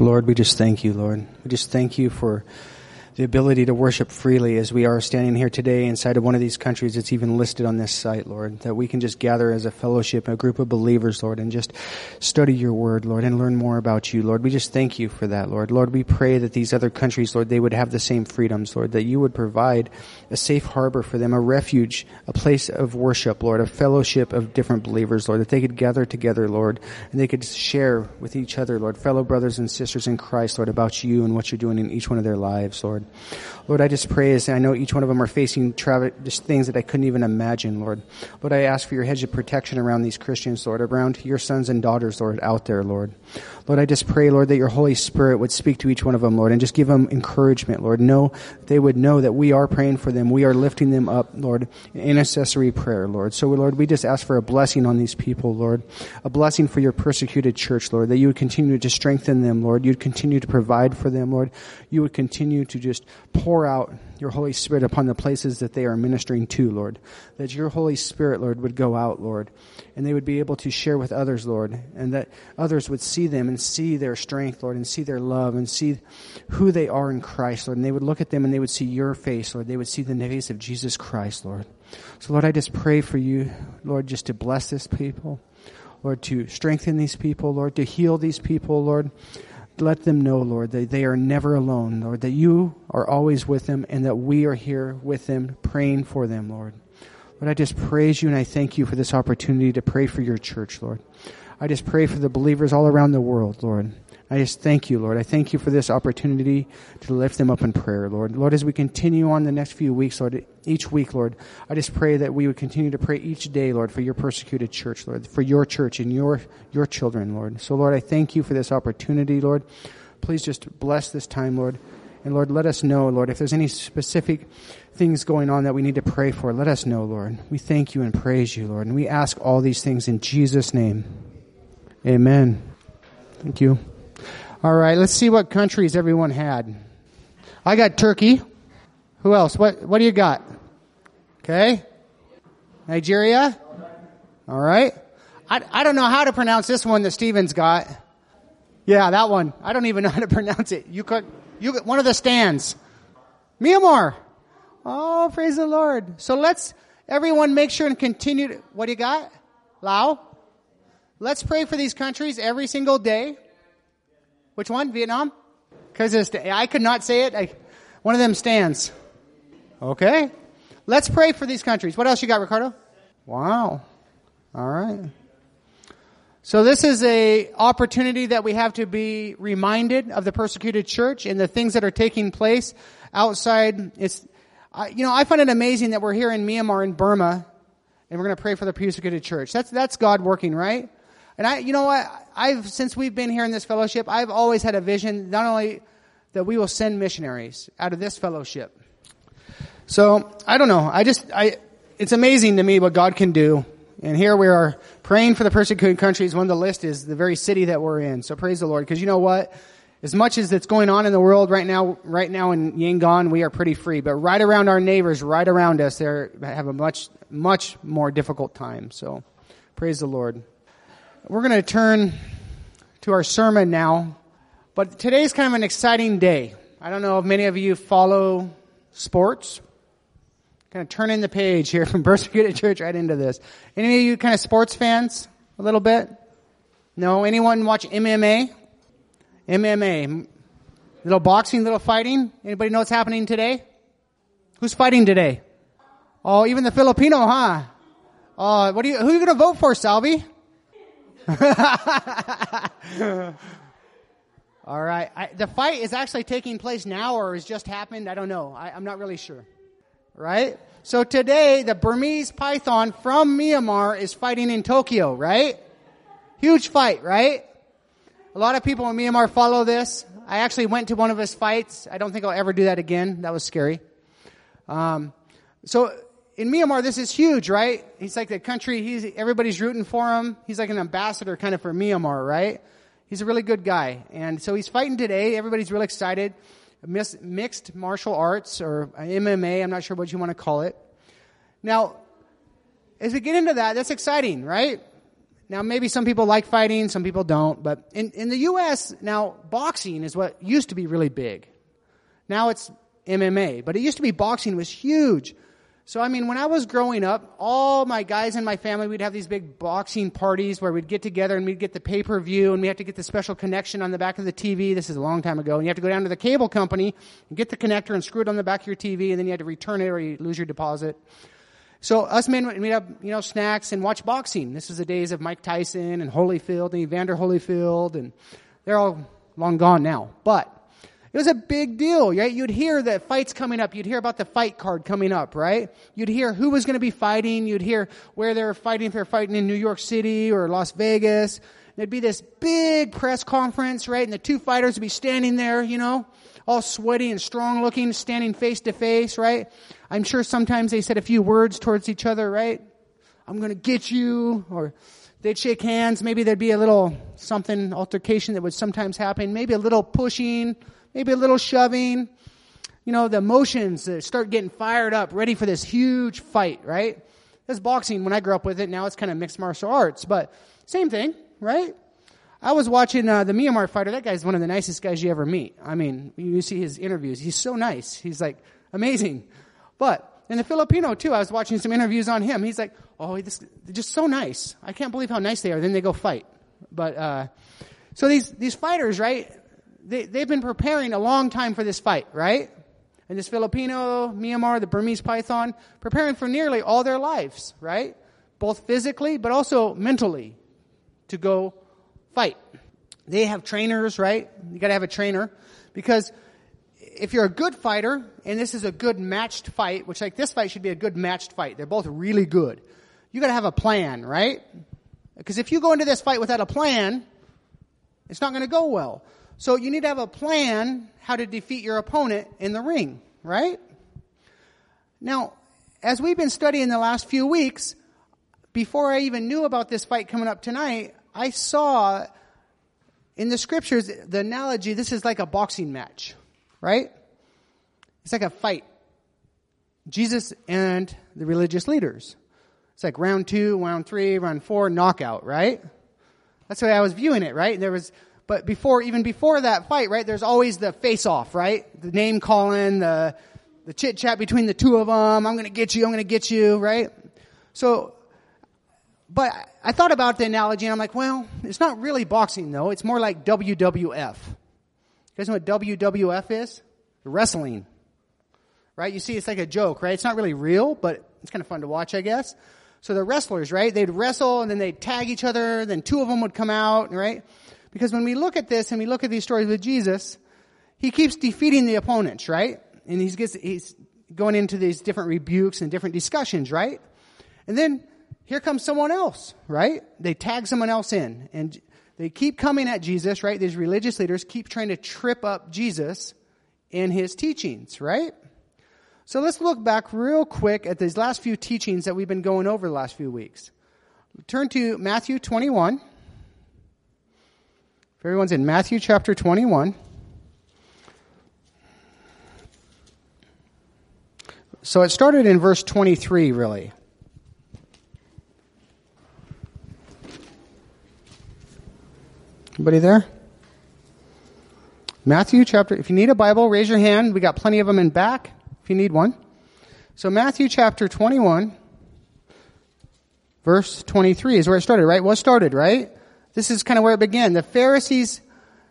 Lord, we just thank you, Lord. We just thank you for the ability to worship freely as we are standing here today inside of one of these countries that's even listed on this site, Lord. That we can just gather as a fellowship, a group of believers, Lord, and just study your word, Lord, and learn more about you, Lord. We just thank you for that, Lord. Lord, we pray that these other countries, Lord, they would have the same freedoms, Lord, that you would provide a safe harbor for them, a refuge, a place of worship, Lord, a fellowship of different believers, Lord, that they could gather together, Lord, and they could share with each other, Lord, fellow brothers and sisters in Christ, Lord, about you and what you're doing in each one of their lives, Lord. Lord, I just pray as I know each one of them are facing just things that I couldn't even imagine, Lord. Lord, I ask for your hedge of protection around these Christians, Lord, around your sons and daughters, Lord, out there, Lord. Lord, I just pray, Lord, that your Holy Spirit would speak to each one of them, Lord, and just give them encouragement, Lord. Know, they would know that we are praying for them. We are lifting them up, Lord, in intercessory prayer, Lord. So, Lord, we just ask for a blessing on these people, Lord. A blessing for your persecuted church, Lord, that you would continue to strengthen them, Lord. You'd continue to provide for them, Lord. You would continue to just pour out your Holy Spirit upon the places that they are ministering to, Lord. That your Holy Spirit, Lord, would go out, Lord, and they would be able to share with others, Lord, and that others would see them and see their strength, Lord, and see their love and see who they are in Christ, Lord. And they would look at them and they would see your face, Lord. They would see the face of Jesus Christ, Lord. So, Lord, I just pray for you, Lord, just to bless this people, Lord, to strengthen these people, Lord, to heal these people, Lord let them know, Lord, that they are never alone, Lord, that you are always with them and that we are here with them praying for them, Lord. Lord, I just praise you and I thank you for this opportunity to pray for your church, Lord. I just pray for the believers all around the world, Lord. I just thank you, Lord. I thank you for this opportunity to lift them up in prayer, Lord. Lord, as we continue on the next few weeks, Lord, each week, Lord, I just pray that we would continue to pray each day, Lord, for your persecuted church, Lord, for your church and your, your children, Lord. So, Lord, I thank you for this opportunity, Lord. Please just bless this time, Lord. And Lord, let us know, Lord, if there's any specific things going on that we need to pray for, let us know, Lord. We thank you and praise you, Lord. And we ask all these things in Jesus' name. Amen. Thank you. All right, let's see what countries everyone had. I got Turkey. Who else? What What do you got? Okay. Nigeria. All right. I, I don't know how to pronounce this one that Steven's got. Yeah, that one. I don't even know how to pronounce it. You could, you one of the stands. Myanmar. Oh, praise the Lord. So let's everyone make sure and continue. To, what do you got? Lao. Let's pray for these countries every single day. Which one? Vietnam? Because I could not say it. I, one of them stands. Okay. Let's pray for these countries. What else you got, Ricardo? Wow. All right. So this is a opportunity that we have to be reminded of the persecuted church and the things that are taking place outside. It's, you know, I find it amazing that we're here in Myanmar in Burma and we're going to pray for the persecuted church. That's, that's God working, right? And I, you know what? I've, since we've been here in this fellowship, I've always had a vision, not only that we will send missionaries out of this fellowship. So, I don't know. I just, I, it's amazing to me what God can do. And here we are praying for the persecuted countries. One of the list is the very city that we're in. So praise the Lord. Cause you know what? As much as that's going on in the world right now, right now in Yangon, we are pretty free. But right around our neighbors, right around us, they have a much, much more difficult time. So praise the Lord. We're going to turn to our sermon now, but today's kind of an exciting day. I don't know if many of you follow sports. Kind of turning the page here from persecuted church right into this. Any of you kind of sports fans? A little bit? No? Anyone watch MMA? MMA. Little boxing, little fighting? Anybody know what's happening today? Who's fighting today? Oh, even the Filipino, huh? Uh, what are you, who are you gonna vote for, Salvi? All right. I, the fight is actually taking place now or has just happened. I don't know. I, I'm not really sure. Right? So today, the Burmese python from Myanmar is fighting in Tokyo, right? Huge fight, right? A lot of people in Myanmar follow this. I actually went to one of his fights. I don't think I'll ever do that again. That was scary. Um, so in Myanmar, this is huge, right? He's like the country, he's, everybody's rooting for him. He's like an ambassador kind of for Myanmar, right? He's a really good guy. And so he's fighting today. Everybody's really excited. Mixed martial arts or MMA, I'm not sure what you want to call it. Now, as we get into that, that's exciting, right? Now, maybe some people like fighting, some people don't, but in, in the U.S., now, boxing is what used to be really big. Now it's MMA, but it used to be boxing was huge. So, I mean, when I was growing up, all my guys in my family, we'd have these big boxing parties where we'd get together and we'd get the pay per view and we had to get the special connection on the back of the TV. This is a long time ago. And you have to go down to the cable company and get the connector and screw it on the back of your TV and then you had to return it or you lose your deposit. So us men, we'd have, you know, snacks and watch boxing. This is the days of Mike Tyson and Holyfield and Evander Holyfield and they're all long gone now. But it was a big deal, right? You'd hear that fights coming up. You'd hear about the fight card coming up, right? You'd hear who was going to be fighting. You'd hear where they were fighting. If they're fighting in New York City or Las Vegas. There'd be this big press conference, right? And the two fighters would be standing there, you know, all sweaty and strong looking, standing face to face, right? I'm sure sometimes they said a few words towards each other, right? I'm going to get you, or they'd shake hands. Maybe there'd be a little something altercation that would sometimes happen. Maybe a little pushing, maybe a little shoving. You know, the emotions start getting fired up, ready for this huge fight, right? That's boxing when I grew up with it. Now it's kind of mixed martial arts, but same thing, right? I was watching uh, the Myanmar fighter. That guy's one of the nicest guys you ever meet. I mean, you see his interviews. He's so nice. He's like amazing. But in the Filipino too, I was watching some interviews on him. He's like, oh, this, just so nice. I can't believe how nice they are. Then they go fight. But uh, so these these fighters, right? They, they've been preparing a long time for this fight, right? And this Filipino, Myanmar, the Burmese python, preparing for nearly all their lives, right? Both physically, but also mentally to go fight. They have trainers, right? You gotta have a trainer because if you're a good fighter and this is a good matched fight, which like this fight should be a good matched fight. They're both really good. You gotta have a plan, right? Because if you go into this fight without a plan, it's not gonna go well. So you need to have a plan how to defeat your opponent in the ring, right? Now, as we've been studying the last few weeks, before I even knew about this fight coming up tonight, I saw in the scriptures the analogy this is like a boxing match, right? It's like a fight. Jesus and the religious leaders. It's like round two, round three, round four, knockout, right? That's the way I was viewing it, right? There was but before, even before that fight, right, there's always the face off, right? The name calling, the, the chit chat between the two of them. I'm going to get you. I'm going to get you, right? So, but I thought about the analogy and I'm like, well, it's not really boxing though. It's more like WWF. You guys know what WWF is? Wrestling. Right? You see, it's like a joke, right? It's not really real, but it's kind of fun to watch, I guess. So the wrestlers, right? They'd wrestle and then they'd tag each other, then two of them would come out, right? Because when we look at this and we look at these stories with Jesus, he keeps defeating the opponents, right? And he's, gets, he's going into these different rebukes and different discussions, right? And then here comes someone else, right? They tag someone else in and they keep coming at Jesus, right? These religious leaders keep trying to trip up Jesus in his teachings, right? So let's look back real quick at these last few teachings that we've been going over the last few weeks. Turn to Matthew 21. Everyone's in Matthew chapter 21. So it started in verse 23, really. Anybody there? Matthew chapter, if you need a Bible, raise your hand. We got plenty of them in back if you need one. So Matthew chapter 21, verse 23 is where it started, right? What started, right? This is kind of where it began. The Pharisees,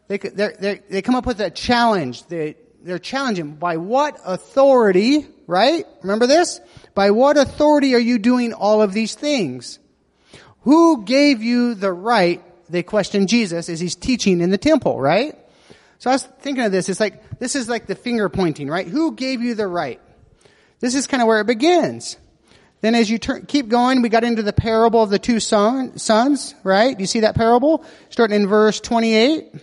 they, they they come up with a challenge. They, they're challenging by what authority, right? Remember this? By what authority are you doing all of these things? Who gave you the right? They question Jesus as he's teaching in the temple, right? So I was thinking of this. It's like, this is like the finger pointing, right? Who gave you the right? This is kind of where it begins. Then as you turn, keep going, we got into the parable of the two son, sons, right? Do you see that parable? Starting in verse 28.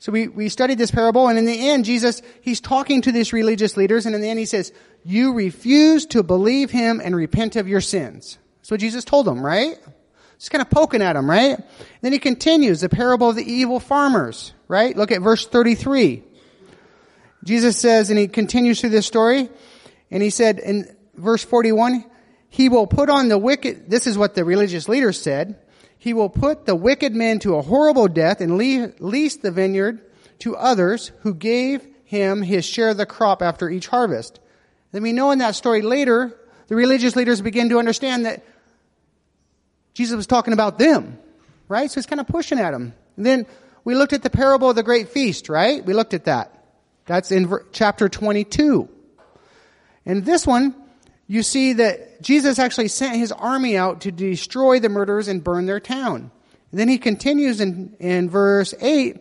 So we, we studied this parable and in the end, Jesus, he's talking to these religious leaders and in the end he says, you refuse to believe him and repent of your sins. That's what Jesus told them, right? Just kind of poking at them, right? And then he continues the parable of the evil farmers, right? Look at verse 33. Jesus says, and he continues through this story, and he said, and verse 41, he will put on the wicked, this is what the religious leaders said, he will put the wicked men to a horrible death and lease the vineyard to others who gave him his share of the crop after each harvest. Then we know in that story later, the religious leaders begin to understand that Jesus was talking about them, right? So he's kind of pushing at them. And then we looked at the parable of the great feast, right? We looked at that. That's in chapter 22. And this one, you see that Jesus actually sent his army out to destroy the murderers and burn their town. And then he continues in, in verse 8,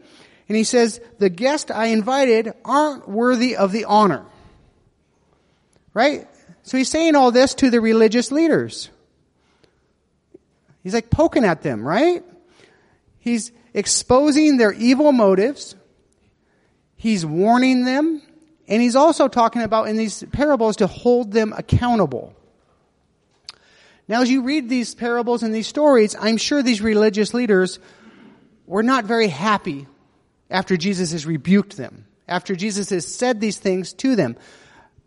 and he says, The guests I invited aren't worthy of the honor. Right? So he's saying all this to the religious leaders. He's like poking at them, right? He's exposing their evil motives. He's warning them. And he's also talking about in these parables to hold them accountable. Now, as you read these parables and these stories, I'm sure these religious leaders were not very happy after Jesus has rebuked them, after Jesus has said these things to them.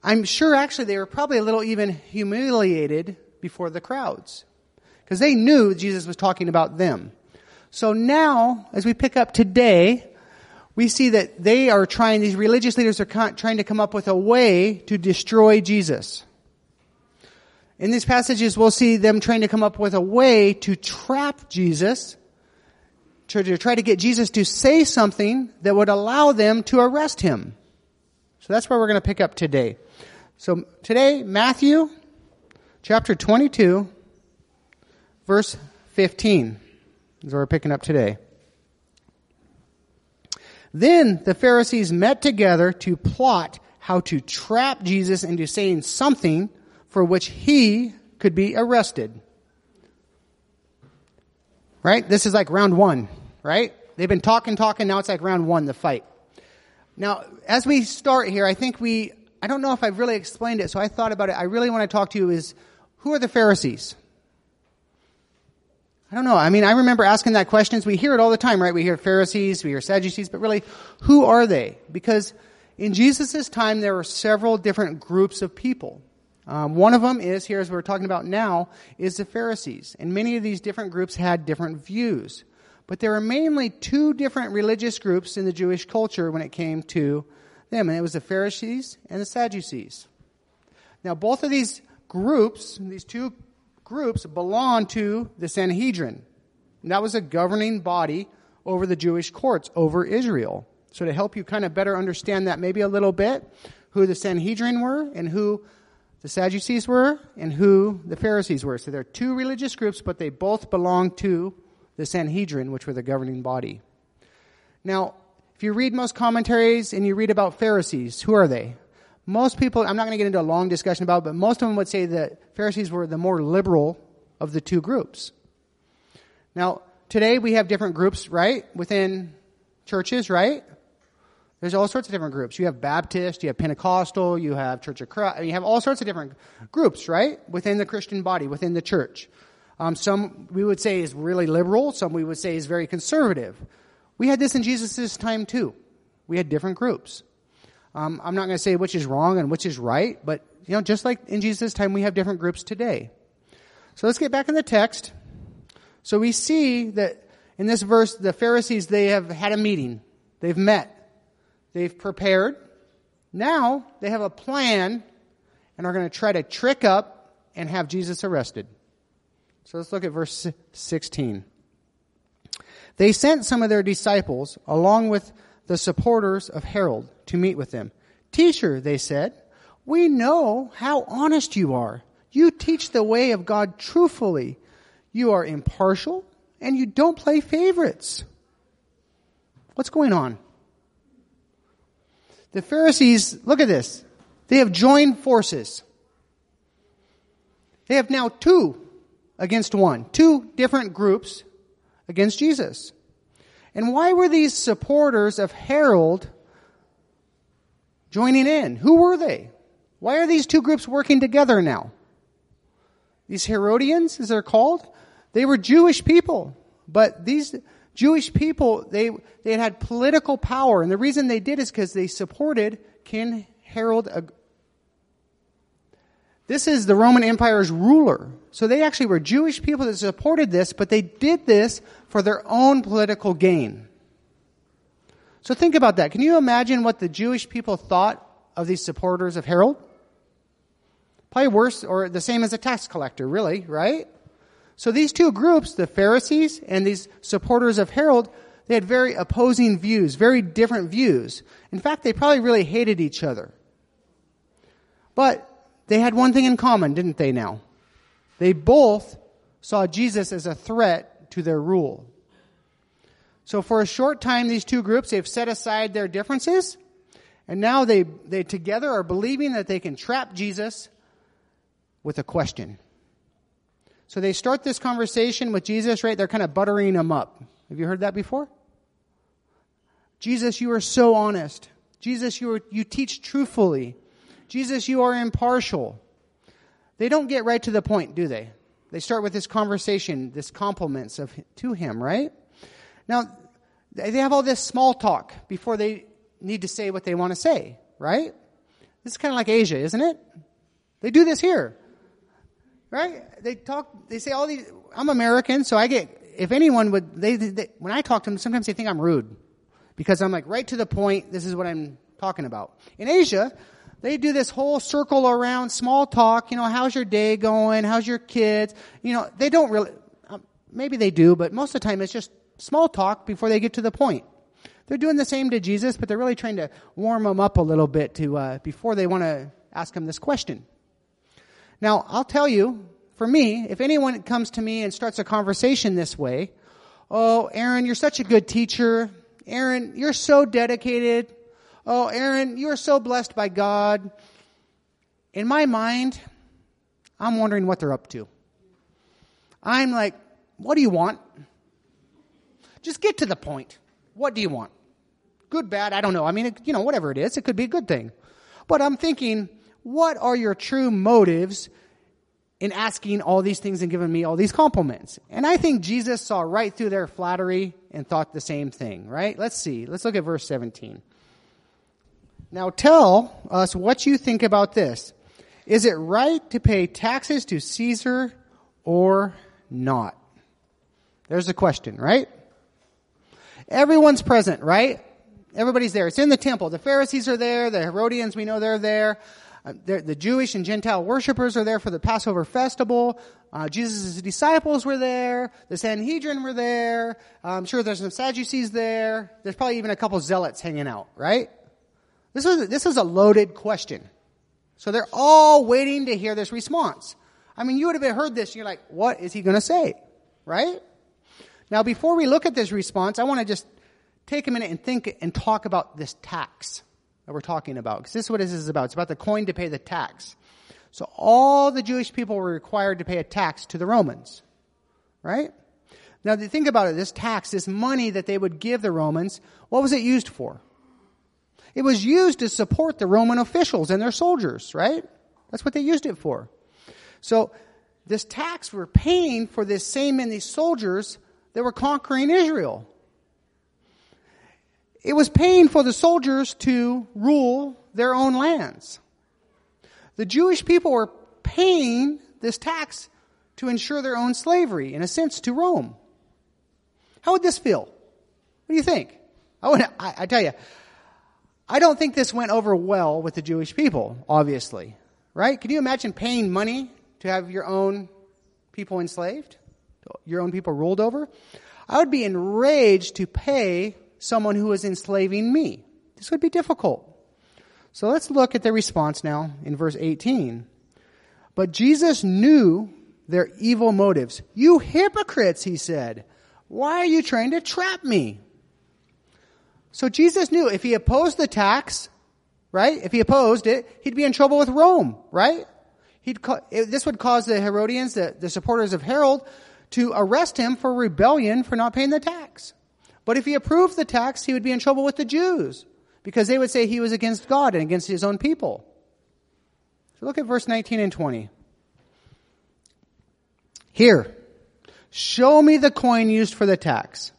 I'm sure actually they were probably a little even humiliated before the crowds because they knew Jesus was talking about them. So now, as we pick up today, we see that they are trying, these religious leaders are trying to come up with a way to destroy Jesus. In these passages, we'll see them trying to come up with a way to trap Jesus, to, to try to get Jesus to say something that would allow them to arrest him. So that's where we're going to pick up today. So today, Matthew chapter 22, verse 15 is where we're picking up today. Then the Pharisees met together to plot how to trap Jesus into saying something for which he could be arrested. Right? This is like round one, right? They've been talking, talking, now it's like round one, the fight. Now, as we start here, I think we, I don't know if I've really explained it, so I thought about it. I really want to talk to you is, who are the Pharisees? I don't know. I mean, I remember asking that question. We hear it all the time, right? We hear Pharisees, we hear Sadducees, but really, who are they? Because in Jesus' time, there were several different groups of people. Um, one of them is, here as we're talking about now, is the Pharisees. And many of these different groups had different views. But there were mainly two different religious groups in the Jewish culture when it came to them, and it was the Pharisees and the Sadducees. Now, both of these groups, these two groups belonged to the Sanhedrin. And that was a governing body over the Jewish courts, over Israel. So to help you kind of better understand that maybe a little bit, who the Sanhedrin were and who the Sadducees were and who the Pharisees were. So there are two religious groups, but they both belong to the Sanhedrin, which were the governing body. Now, if you read most commentaries and you read about Pharisees, who are they? Most people, I'm not going to get into a long discussion about but most of them would say that Pharisees were the more liberal of the two groups. Now, today we have different groups, right? Within churches, right? There's all sorts of different groups. You have Baptist, you have Pentecostal, you have Church of Christ, you have all sorts of different groups, right? Within the Christian body, within the church. Um, some we would say is really liberal, some we would say is very conservative. We had this in Jesus' time too. We had different groups. Um, I'm not going to say which is wrong and which is right, but you know, just like in Jesus' time, we have different groups today. So let's get back in the text. So we see that in this verse, the Pharisees, they have had a meeting. They've met. They've prepared. Now they have a plan and are going to try to trick up and have Jesus arrested. So let's look at verse 16. They sent some of their disciples along with the supporters of Herod to meet with them. Teacher, they said, we know how honest you are. You teach the way of God truthfully. You are impartial and you don't play favorites. What's going on? The Pharisees, look at this. They have joined forces. They have now two against one. Two different groups against Jesus. And why were these supporters of Herod joining in? Who were they? Why are these two groups working together now? These Herodians, as they're called, they were Jewish people. But these Jewish people, they, they had, had political power. And the reason they did is because they supported King Herod. This is the Roman Empire's ruler. So they actually were Jewish people that supported this, but they did this for their own political gain. So think about that. Can you imagine what the Jewish people thought of these supporters of Herod? Probably worse or the same as a tax collector, really, right? So these two groups, the Pharisees and these supporters of Herod, they had very opposing views, very different views. In fact, they probably really hated each other. But they had one thing in common, didn't they now? They both saw Jesus as a threat to their rule. So for a short time, these two groups, they've set aside their differences, and now they, they together are believing that they can trap Jesus with a question. So they start this conversation with Jesus, right? They're kind of buttering him up. Have you heard that before? Jesus, you are so honest. Jesus, you, are, you teach truthfully. Jesus, you are impartial. They don't get right to the point, do they? They start with this conversation, this compliments of to him, right? Now, they have all this small talk before they need to say what they want to say, right? This is kind of like Asia, isn't it? They do this here. Right? They talk, they say all these, I'm American, so I get, if anyone would, they, they, when I talk to them, sometimes they think I'm rude. Because I'm like, right to the point, this is what I'm talking about. In Asia, they do this whole circle around small talk, you know, how's your day going? How's your kids? You know, they don't really, um, maybe they do, but most of the time it's just small talk before they get to the point. They're doing the same to Jesus, but they're really trying to warm him up a little bit to, uh, before they want to ask him this question. Now, I'll tell you, for me, if anyone comes to me and starts a conversation this way, oh, Aaron, you're such a good teacher. Aaron, you're so dedicated. Oh, Aaron, you are so blessed by God. In my mind, I'm wondering what they're up to. I'm like, what do you want? Just get to the point. What do you want? Good, bad, I don't know. I mean, you know, whatever it is, it could be a good thing. But I'm thinking, what are your true motives in asking all these things and giving me all these compliments? And I think Jesus saw right through their flattery and thought the same thing, right? Let's see. Let's look at verse 17. Now tell us what you think about this. Is it right to pay taxes to Caesar or not? There's a question, right? Everyone's present, right? Everybody's there. It's in the temple. The Pharisees are there. The Herodians, we know they're there. Uh, the Jewish and Gentile worshippers are there for the Passover festival. Uh, Jesus' disciples were there. The Sanhedrin were there. I'm sure there's some Sadducees there. There's probably even a couple zealots hanging out, right? This is, this is a loaded question. So they're all waiting to hear this response. I mean, you would have heard this and you're like, what is he going to say? Right? Now, before we look at this response, I want to just take a minute and think and talk about this tax that we're talking about. Because this is what this is about. It's about the coin to pay the tax. So all the Jewish people were required to pay a tax to the Romans. Right? Now, think about it. This tax, this money that they would give the Romans, what was it used for? It was used to support the Roman officials and their soldiers, right? That's what they used it for. So, this tax we're paying for this same these soldiers that were conquering Israel. It was paying for the soldiers to rule their own lands. The Jewish people were paying this tax to ensure their own slavery, in a sense, to Rome. How would this feel? What do you think? I, would, I, I tell you, I don't think this went over well with the Jewish people, obviously. Right? Can you imagine paying money to have your own people enslaved? Your own people ruled over? I would be enraged to pay someone who was enslaving me. This would be difficult. So let's look at the response now in verse 18. But Jesus knew their evil motives. You hypocrites, he said. Why are you trying to trap me? So Jesus knew if he opposed the tax, right? If he opposed it, he'd be in trouble with Rome, right? He'd, this would cause the Herodians, the, the supporters of Herod, to arrest him for rebellion for not paying the tax. But if he approved the tax, he would be in trouble with the Jews because they would say he was against God and against his own people. So look at verse 19 and 20. Here, show me the coin used for the tax.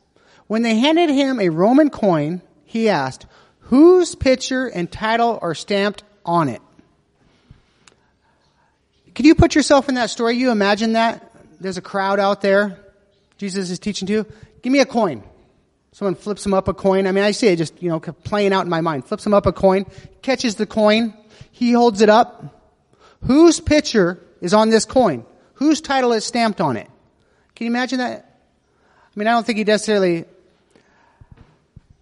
When they handed him a Roman coin, he asked, whose picture and title are stamped on it? Can you put yourself in that story? You imagine that? There's a crowd out there. Jesus is teaching to. Give me a coin. Someone flips him up a coin. I mean, I see it just, you know, playing out in my mind. Flips him up a coin, catches the coin. He holds it up. Whose picture is on this coin? Whose title is stamped on it? Can you imagine that? I mean, I don't think he necessarily,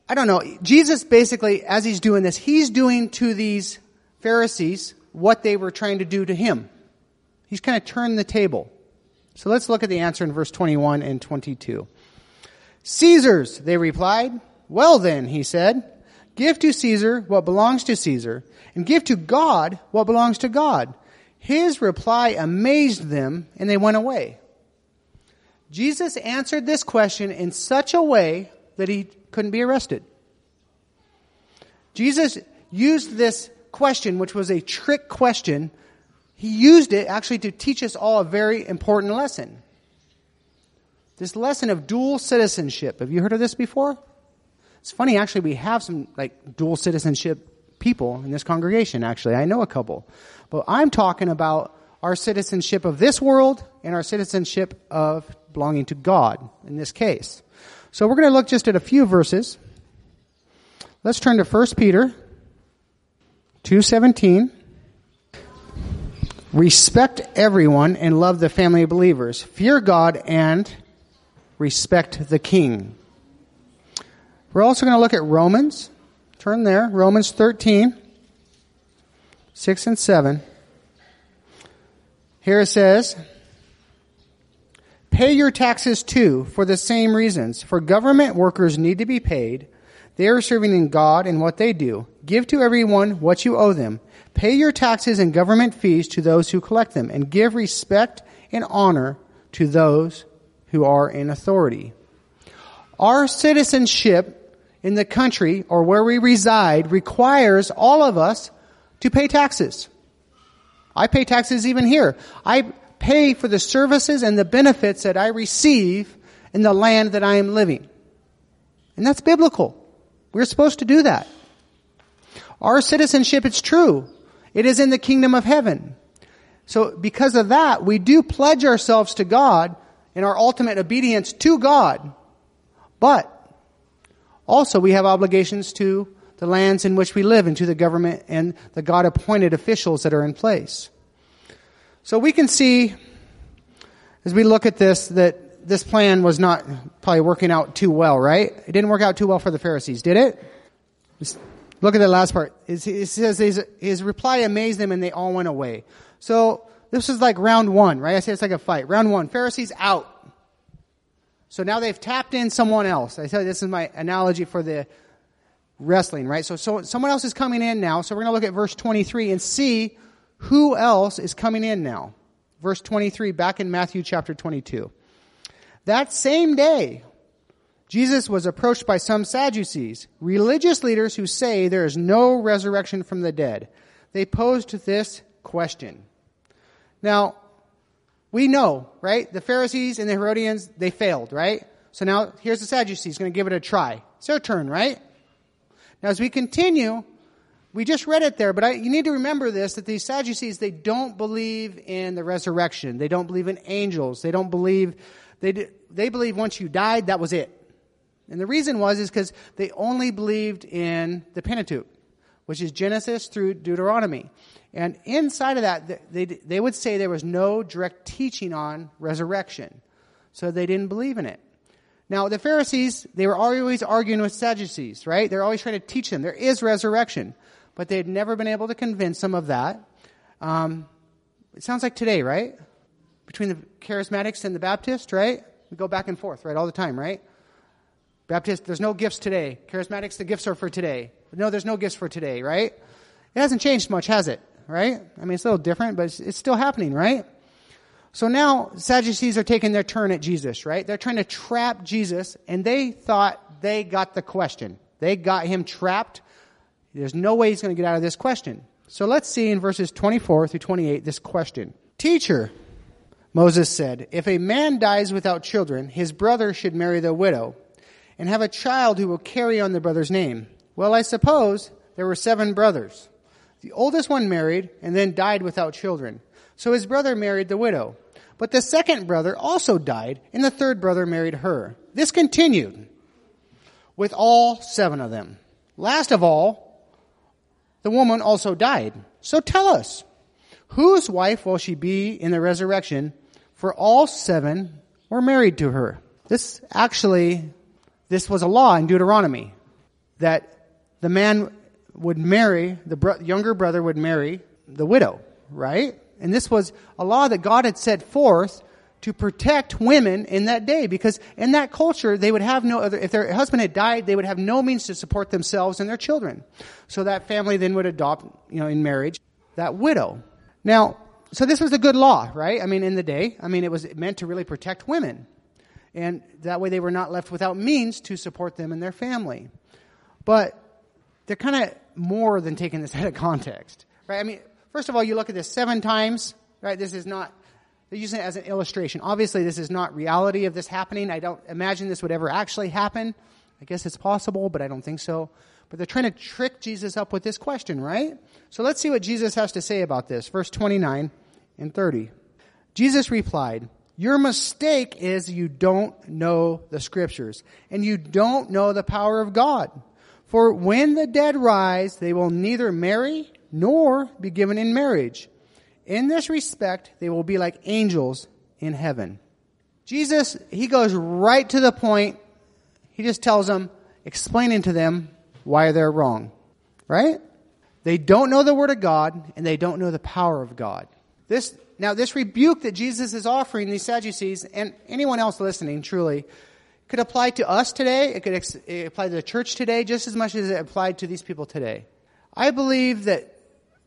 I don't know. Jesus basically, as he's doing this, he's doing to these Pharisees what they were trying to do to him. He's kind of turned the table. So let's look at the answer in verse 21 and 22. Caesar's, they replied. Well then, he said, give to Caesar what belongs to Caesar, and give to God what belongs to God. His reply amazed them, and they went away. Jesus answered this question in such a way that he couldn't be arrested. Jesus used this question, which was a trick question, he used it actually to teach us all a very important lesson. This lesson of dual citizenship. Have you heard of this before? It's funny, actually, we have some like dual citizenship people in this congregation, actually. I know a couple. But I'm talking about our citizenship of this world and our citizenship of belonging to God in this case. So we're going to look just at a few verses. Let's turn to 1 Peter 217. Respect everyone and love the family of believers. Fear God and respect the king. We're also going to look at Romans. Turn there. Romans 13, 6 and 7. Here it says, Pay your taxes too for the same reasons. For government workers need to be paid they are serving in God and what they do. Give to everyone what you owe them. Pay your taxes and government fees to those who collect them, and give respect and honor to those who are in authority. Our citizenship in the country or where we reside requires all of us to pay taxes. I pay taxes even here. I pay for the services and the benefits that I receive in the land that I am living. And that's biblical. We're supposed to do that. Our citizenship, it's true. It is in the kingdom of heaven. So because of that, we do pledge ourselves to God in our ultimate obedience to God. But also we have obligations to the lands in which we live and to the government and the God appointed officials that are in place. So we can see as we look at this that this plan was not probably working out too well, right? It didn't work out too well for the Pharisees, did it? Look at the last part. It says his, reply amazed them and they all went away. So this is like round one, right? I say it's like a fight. Round one, Pharisees out. So now they've tapped in someone else. I said this is my analogy for the wrestling, right? So, so someone else is coming in now. So we're going to look at verse 23 and see who else is coming in now. Verse 23 back in Matthew chapter 22. That same day, Jesus was approached by some Sadducees, religious leaders who say there is no resurrection from the dead. They posed this question. Now, we know, right? The Pharisees and the Herodians, they failed, right? So now here's the Sadducees going to give it a try. It's their turn, right? Now as we continue, we just read it there, but I, you need to remember this, that these Sadducees, they don't believe in the resurrection. They don't believe in angels. They don't believe they, they believed once you died, that was it. And the reason was is because they only believed in the Pentateuch, which is Genesis through Deuteronomy. And inside of that, they, they would say there was no direct teaching on resurrection. So they didn't believe in it. Now, the Pharisees, they were always arguing with Sadducees, right? They're always trying to teach them there is resurrection. But they had never been able to convince them of that. Um, it sounds like today, right? between the charismatics and the Baptists, right? We go back and forth, right, all the time, right? Baptist, there's no gifts today. Charismatics, the gifts are for today. No, there's no gifts for today, right? It hasn't changed much, has it? Right? I mean, it's a little different, but it's, it's still happening, right? So now Sadducees are taking their turn at Jesus, right? They're trying to trap Jesus, and they thought they got the question. They got him trapped. There's no way he's going to get out of this question. So let's see in verses 24 through 28 this question. Teacher, Moses said, If a man dies without children, his brother should marry the widow and have a child who will carry on the brother's name. Well, I suppose there were seven brothers. The oldest one married and then died without children. So his brother married the widow. But the second brother also died, and the third brother married her. This continued with all seven of them. Last of all, the woman also died. So tell us, whose wife will she be in the resurrection? For all seven were married to her. This actually, this was a law in Deuteronomy that the man would marry, the bro- younger brother would marry the widow, right? And this was a law that God had set forth to protect women in that day because in that culture they would have no other if their husband had died they would have no means to support themselves and their children. So that family then would adopt you know in marriage that widow. Now so this was a good law right? I mean in the day i mean it was meant to really protect women and that way they were not left without means to support them and their family but they're kind of more than taking this out of context right i mean first of all you look at this seven times right this is not they're using it as an illustration. Obviously, this is not reality of this happening. I don't imagine this would ever actually happen. I guess it's possible, but I don't think so. But they're trying to trick Jesus up with this question, right? So let's see what Jesus has to say about this. Verse 29 and 30. Jesus replied, Your mistake is you don't know the scriptures, and you don't know the power of God. For when the dead rise, they will neither marry nor be given in marriage in this respect, they will be like angels in heaven. Jesus, he goes right to the point. He just tells them, explaining to them why they're wrong. Right? They don't know the Word of God and they don't know the power of God. This, now this rebuke that Jesus is offering these Sadducees and anyone else listening truly could apply to us today. It could ex- apply to the church today just as much as it applied to these people today. I believe that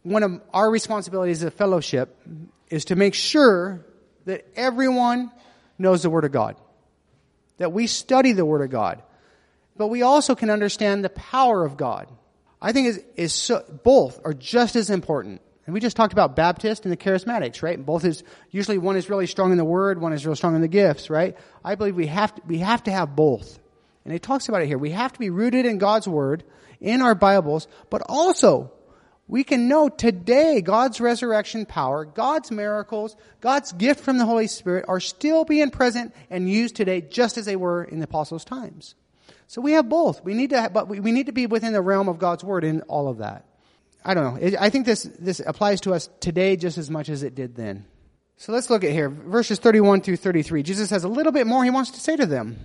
one of our responsibilities as a fellowship is to make sure that everyone knows the Word of God, that we study the Word of God, but we also can understand the power of God. I think is, is so, both are just as important. And we just talked about Baptist and the charismatics, right? Both is usually one is really strong in the Word, one is real strong in the gifts, right? I believe we have to, we have to have both. And it talks about it here. We have to be rooted in God's Word, in our Bibles, but also we can know today God's resurrection power, God's miracles, God's gift from the Holy Spirit are still being present and used today just as they were in the apostles' times. So we have both. We need to, have, but we need to be within the realm of God's word in all of that. I don't know. I think this, this applies to us today just as much as it did then. So let's look at here. Verses 31 through 33. Jesus has a little bit more he wants to say to them.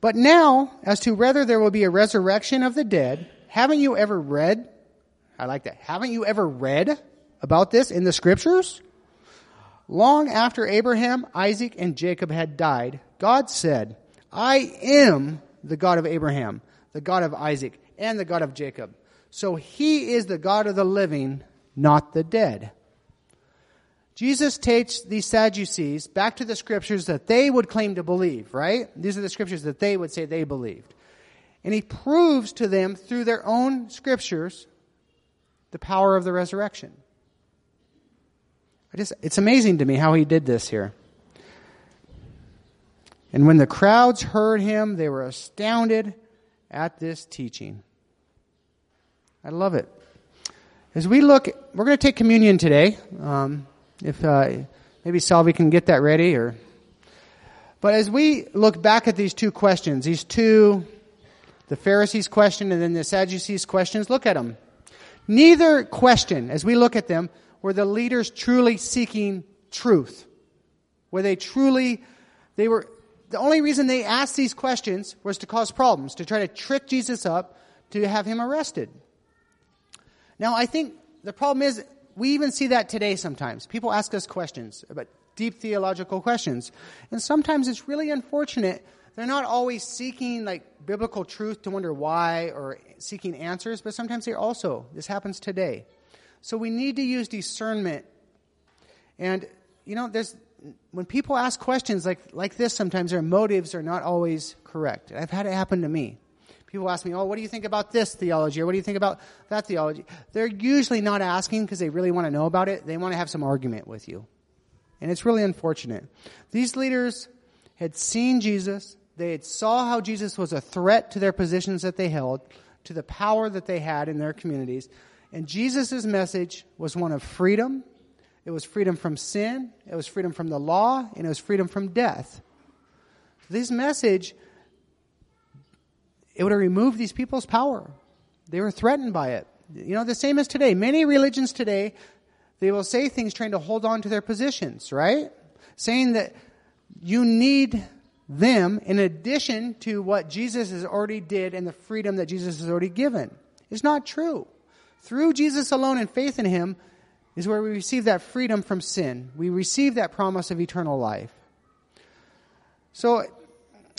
But now, as to whether there will be a resurrection of the dead, haven't you ever read I like that. Haven't you ever read about this in the scriptures? Long after Abraham, Isaac, and Jacob had died, God said, I am the God of Abraham, the God of Isaac, and the God of Jacob. So he is the God of the living, not the dead. Jesus takes these Sadducees back to the scriptures that they would claim to believe, right? These are the scriptures that they would say they believed. And he proves to them through their own scriptures the power of the resurrection. I just, it's amazing to me how he did this here. And when the crowds heard him, they were astounded at this teaching. I love it. As we look, we're going to take communion today. Um, if uh, maybe Salvi can get that ready, or but as we look back at these two questions, these two, the Pharisees' question and then the Sadducees' questions, look at them. Neither question, as we look at them, were the leaders truly seeking truth. Were they truly, they were, the only reason they asked these questions was to cause problems, to try to trick Jesus up, to have him arrested. Now, I think the problem is, we even see that today sometimes. People ask us questions about deep theological questions. And sometimes it's really unfortunate they're not always seeking like biblical truth to wonder why or seeking answers, but sometimes they're also. This happens today. So we need to use discernment. And you know, there's when people ask questions like like this, sometimes their motives are not always correct. I've had it happen to me. People ask me, "Oh, what do you think about this theology?" or "What do you think about that theology?" They're usually not asking because they really want to know about it. They want to have some argument with you. And it's really unfortunate. These leaders had seen Jesus. They had saw how Jesus was a threat to their positions that they held, to the power that they had in their communities. And Jesus' message was one of freedom. It it was freedom from sin, it was freedom from the law, and it was freedom from death. This message, it would have removed these people's power. They were threatened by it. You know, the same as today. Many religions today, they will say things trying to hold on to their positions, right? Saying that you need them in addition to what Jesus has already did and the freedom that Jesus has already given. It's not true. Through Jesus alone and faith in Him is where we receive that freedom from sin. We receive that promise of eternal life. So,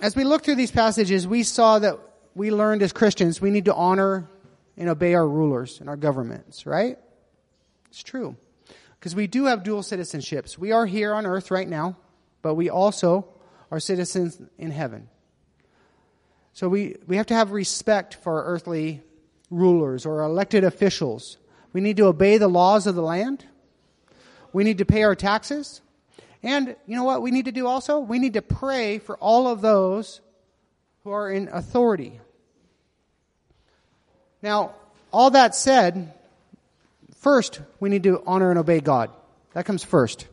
as we look through these passages, we saw that we learned as Christians we need to honor and obey our rulers and our governments, right? It's true. Because we do have dual citizenships. We are here on earth right now, but we also are citizens in heaven. So we, we have to have respect for earthly rulers or elected officials. We need to obey the laws of the land. We need to pay our taxes. And you know what we need to do also? We need to pray for all of those who are in authority. Now, all that said, first we need to honor and obey God. That comes first.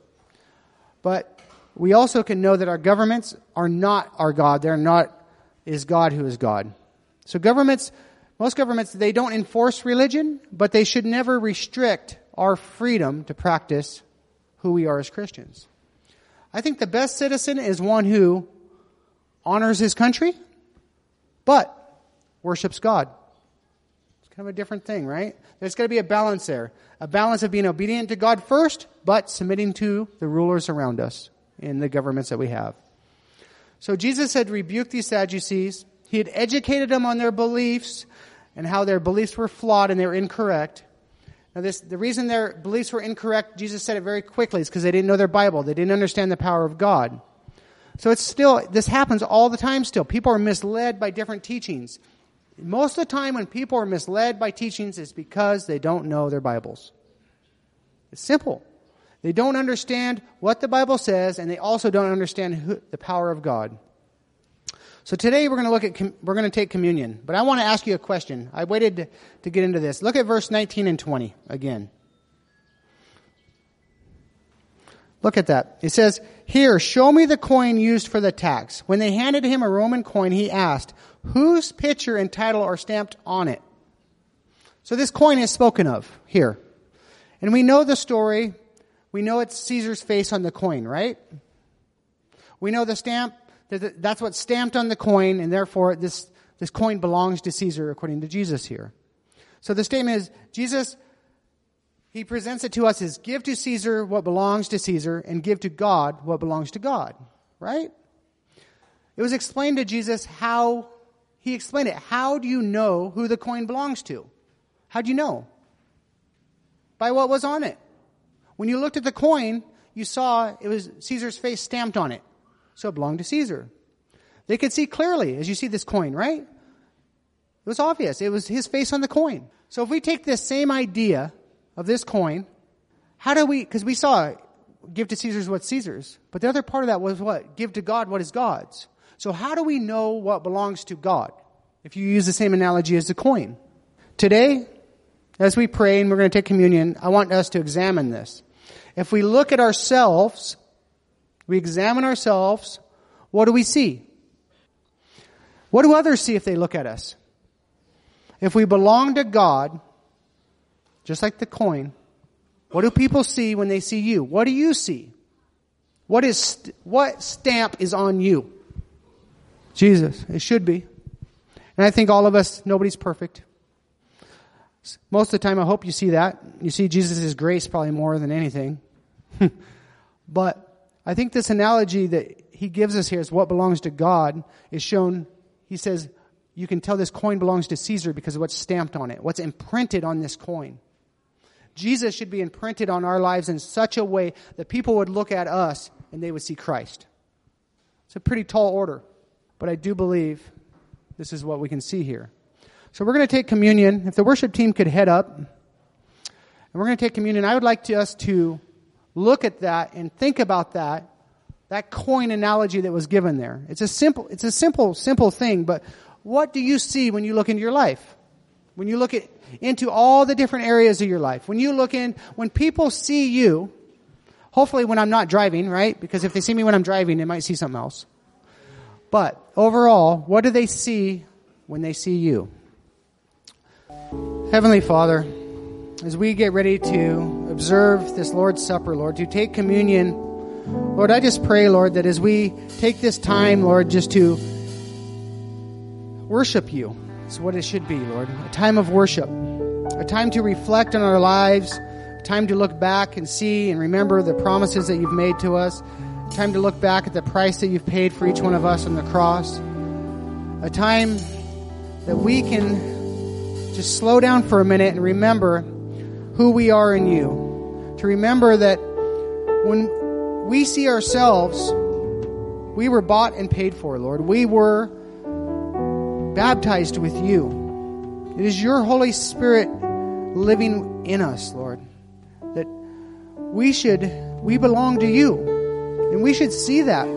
But we also can know that our governments are not our God. They're not, is God who is God. So governments, most governments, they don't enforce religion, but they should never restrict our freedom to practice who we are as Christians. I think the best citizen is one who honors his country, but worships God. It's kind of a different thing, right? There's got to be a balance there. A balance of being obedient to God first, but submitting to the rulers around us in the governments that we have. So Jesus had rebuked these Sadducees. He had educated them on their beliefs and how their beliefs were flawed and they were incorrect. Now, this, the reason their beliefs were incorrect, Jesus said it very quickly, is because they didn't know their Bible. They didn't understand the power of God. So it's still, this happens all the time still. People are misled by different teachings. Most of the time when people are misled by teachings, it's because they don't know their Bibles. It's simple. They don't understand what the Bible says, and they also don't understand who, the power of God. So today we're going to look at, we're going to take communion. But I want to ask you a question. I waited to, to get into this. Look at verse 19 and 20 again. Look at that. It says, Here, show me the coin used for the tax. When they handed him a Roman coin, he asked, Whose picture and title are stamped on it? So this coin is spoken of here. And we know the story. We know it's Caesar's face on the coin, right? We know the stamp that's what's stamped on the coin, and therefore this, this coin belongs to Caesar according to Jesus here. So the statement is, Jesus, he presents it to us as give to Caesar what belongs to Caesar and give to God what belongs to God. Right? It was explained to Jesus how, he explained it. How do you know who the coin belongs to? How do you know? By what was on it. When you looked at the coin, you saw it was Caesar's face stamped on it so it belonged to Caesar. They could see clearly as you see this coin, right? It was obvious. It was his face on the coin. So if we take this same idea of this coin, how do we, because we saw give to Caesar's what's Caesar's, but the other part of that was what? Give to God what is God's. So how do we know what belongs to God? If you use the same analogy as the coin. Today, as we pray and we're going to take communion, I want us to examine this. If we look at ourselves we examine ourselves. What do we see? What do others see if they look at us? If we belong to God, just like the coin, what do people see when they see you? What do you see? What is, what stamp is on you? Jesus. It should be. And I think all of us, nobody's perfect. Most of the time, I hope you see that. You see Jesus' grace probably more than anything. but I think this analogy that he gives us here is what belongs to God is shown. He says, you can tell this coin belongs to Caesar because of what's stamped on it, what's imprinted on this coin. Jesus should be imprinted on our lives in such a way that people would look at us and they would see Christ. It's a pretty tall order, but I do believe this is what we can see here. So we're going to take communion. If the worship team could head up, and we're going to take communion, I would like to, us to look at that and think about that, that coin analogy that was given there. It's a simple, it's a simple, simple thing, but what do you see when you look into your life? When you look at, into all the different areas of your life, when you look in, when people see you, Hopefully when I'm not driving, right? Because if they see me when I'm driving, they might see something else. But overall, what do they see when they see you? Heavenly Father, as we get ready to observe this Lord's Supper, Lord, to take communion, Lord, I just pray, Lord, that as we take this time, Lord, just to worship you, is what it should be, Lord. A time of worship, a time to reflect on our lives, a time to look back and see and remember the promises that you've made to us, a time to look back at the price that you've paid for each one of us on the cross, a time that we can just slow down for a minute and remember who we are in you. To remember that when we see ourselves, we were bought and paid for, Lord. We were baptized with you. It is your Holy Spirit living in us, Lord. That we should, we belong to you. And we should see that.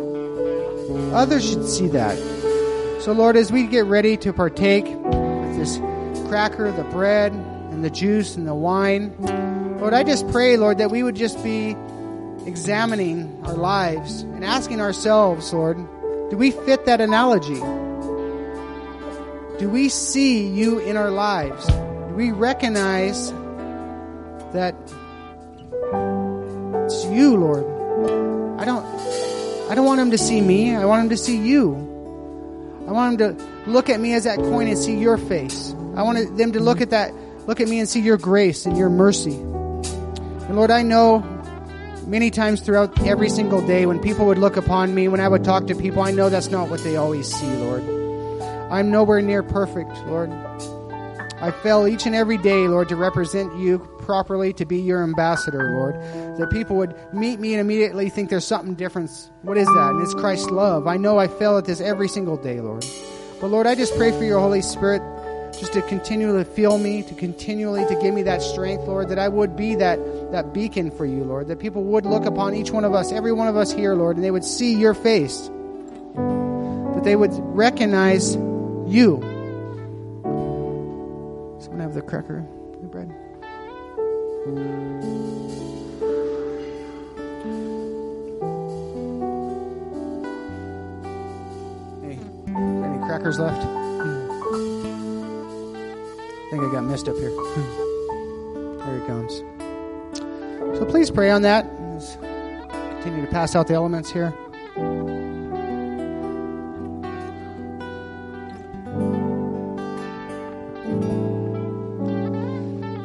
Others should see that. So, Lord, as we get ready to partake with this cracker, the bread, and the juice and the wine. Lord, I just pray, Lord, that we would just be examining our lives and asking ourselves, Lord, do we fit that analogy? Do we see you in our lives? Do we recognize that it's you, Lord? I don't I don't want him to see me. I want him to see you. I want him to look at me as that coin and see your face. I want them to look at that, look at me and see your grace and your mercy. And Lord, I know many times throughout every single day when people would look upon me, when I would talk to people, I know that's not what they always see, Lord. I'm nowhere near perfect, Lord. I fail each and every day, Lord, to represent you properly, to be your ambassador, Lord. That people would meet me and immediately think there's something different. What is that? And it's Christ's love. I know I fail at this every single day, Lord. But Lord, I just pray for your Holy Spirit just to continually feel me, to continually to give me that strength, Lord, that I would be that, that beacon for you, Lord, that people would look upon each one of us, every one of us here, Lord, and they would see your face, that they would recognize you. Someone have the cracker, the bread. Hey, any crackers left? I think I got messed up here. there he comes. So please pray on that. Continue to pass out the elements here.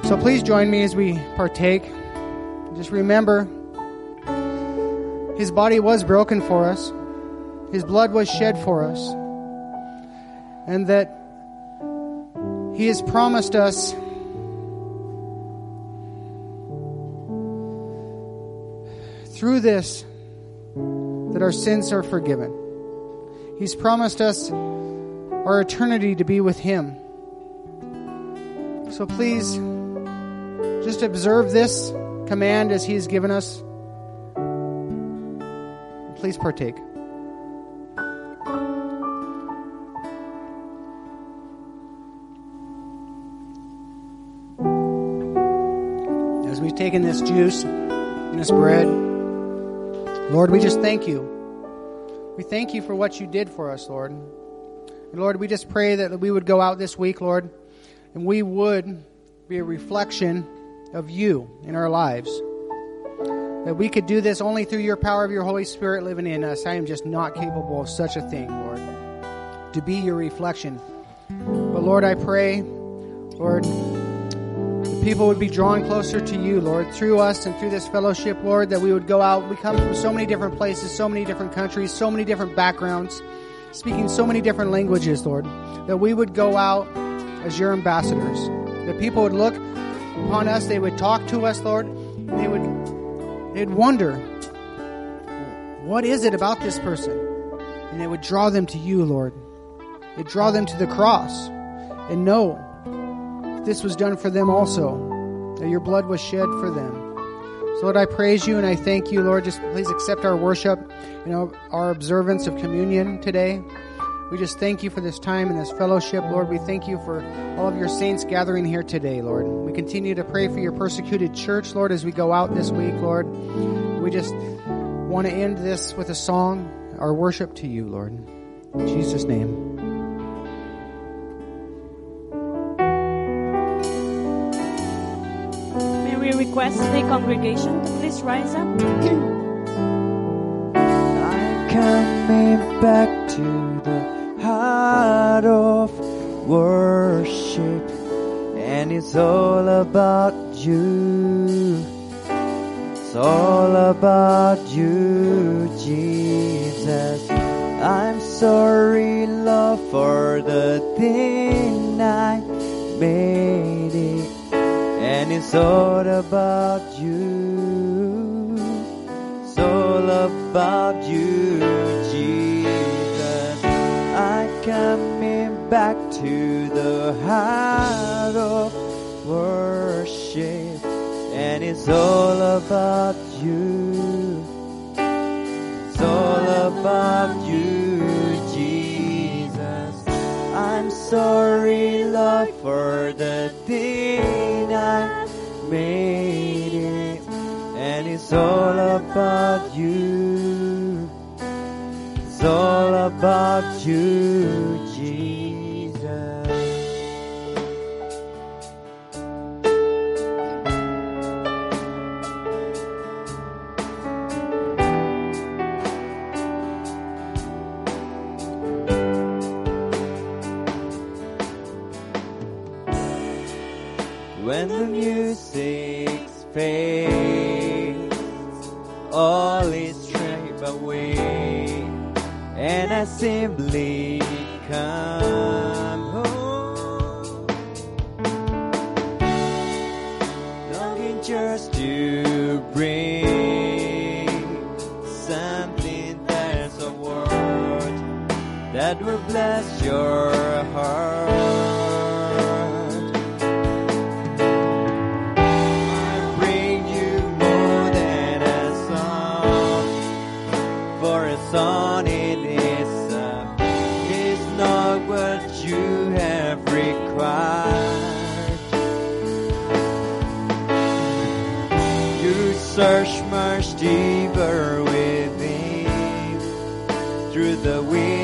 So please join me as we partake. Just remember, His body was broken for us, His blood was shed for us, and that he has promised us through this that our sins are forgiven. He's promised us our eternity to be with Him. So please just observe this command as He has given us. Please partake. As we've taken this juice and this bread. Lord, we just thank you. We thank you for what you did for us, Lord. And Lord, we just pray that we would go out this week, Lord, and we would be a reflection of you in our lives. That we could do this only through your power of your Holy Spirit living in us. I am just not capable of such a thing, Lord, to be your reflection. But Lord, I pray, Lord, people would be drawn closer to you, Lord, through us and through this fellowship, Lord, that we would go out. We come from so many different places, so many different countries, so many different backgrounds, speaking so many different languages, Lord, that we would go out as your ambassadors. That people would look upon us, they would talk to us, Lord, they would they'd wonder, what is it about this person? And it would draw them to you, Lord. It draw them to the cross and know this was done for them also, that your blood was shed for them. So, Lord, I praise you and I thank you, Lord. Just please accept our worship, know, our observance of communion today. We just thank you for this time and this fellowship, Lord. We thank you for all of your saints gathering here today, Lord. We continue to pray for your persecuted church, Lord, as we go out this week, Lord. We we just want to end this with a song, our worship to you, Lord. In Jesus' name. May we request the congregation to please rise up? I'm coming back to the heart of worship, and it's all about you. It's all about you, Jesus. I'm sorry, Lord, for the thing I made it, and it's all about you. It's all about you, coming back to the heart of worship, and it's all about you. It's all about you, Jesus. I'm sorry, Lord, for the thing I made it, and it's all about you. All about you, Jesus. When the music fades, all is stripped away, and I simply come home, longing just to bring something that's a word that will bless your heart. Much deeper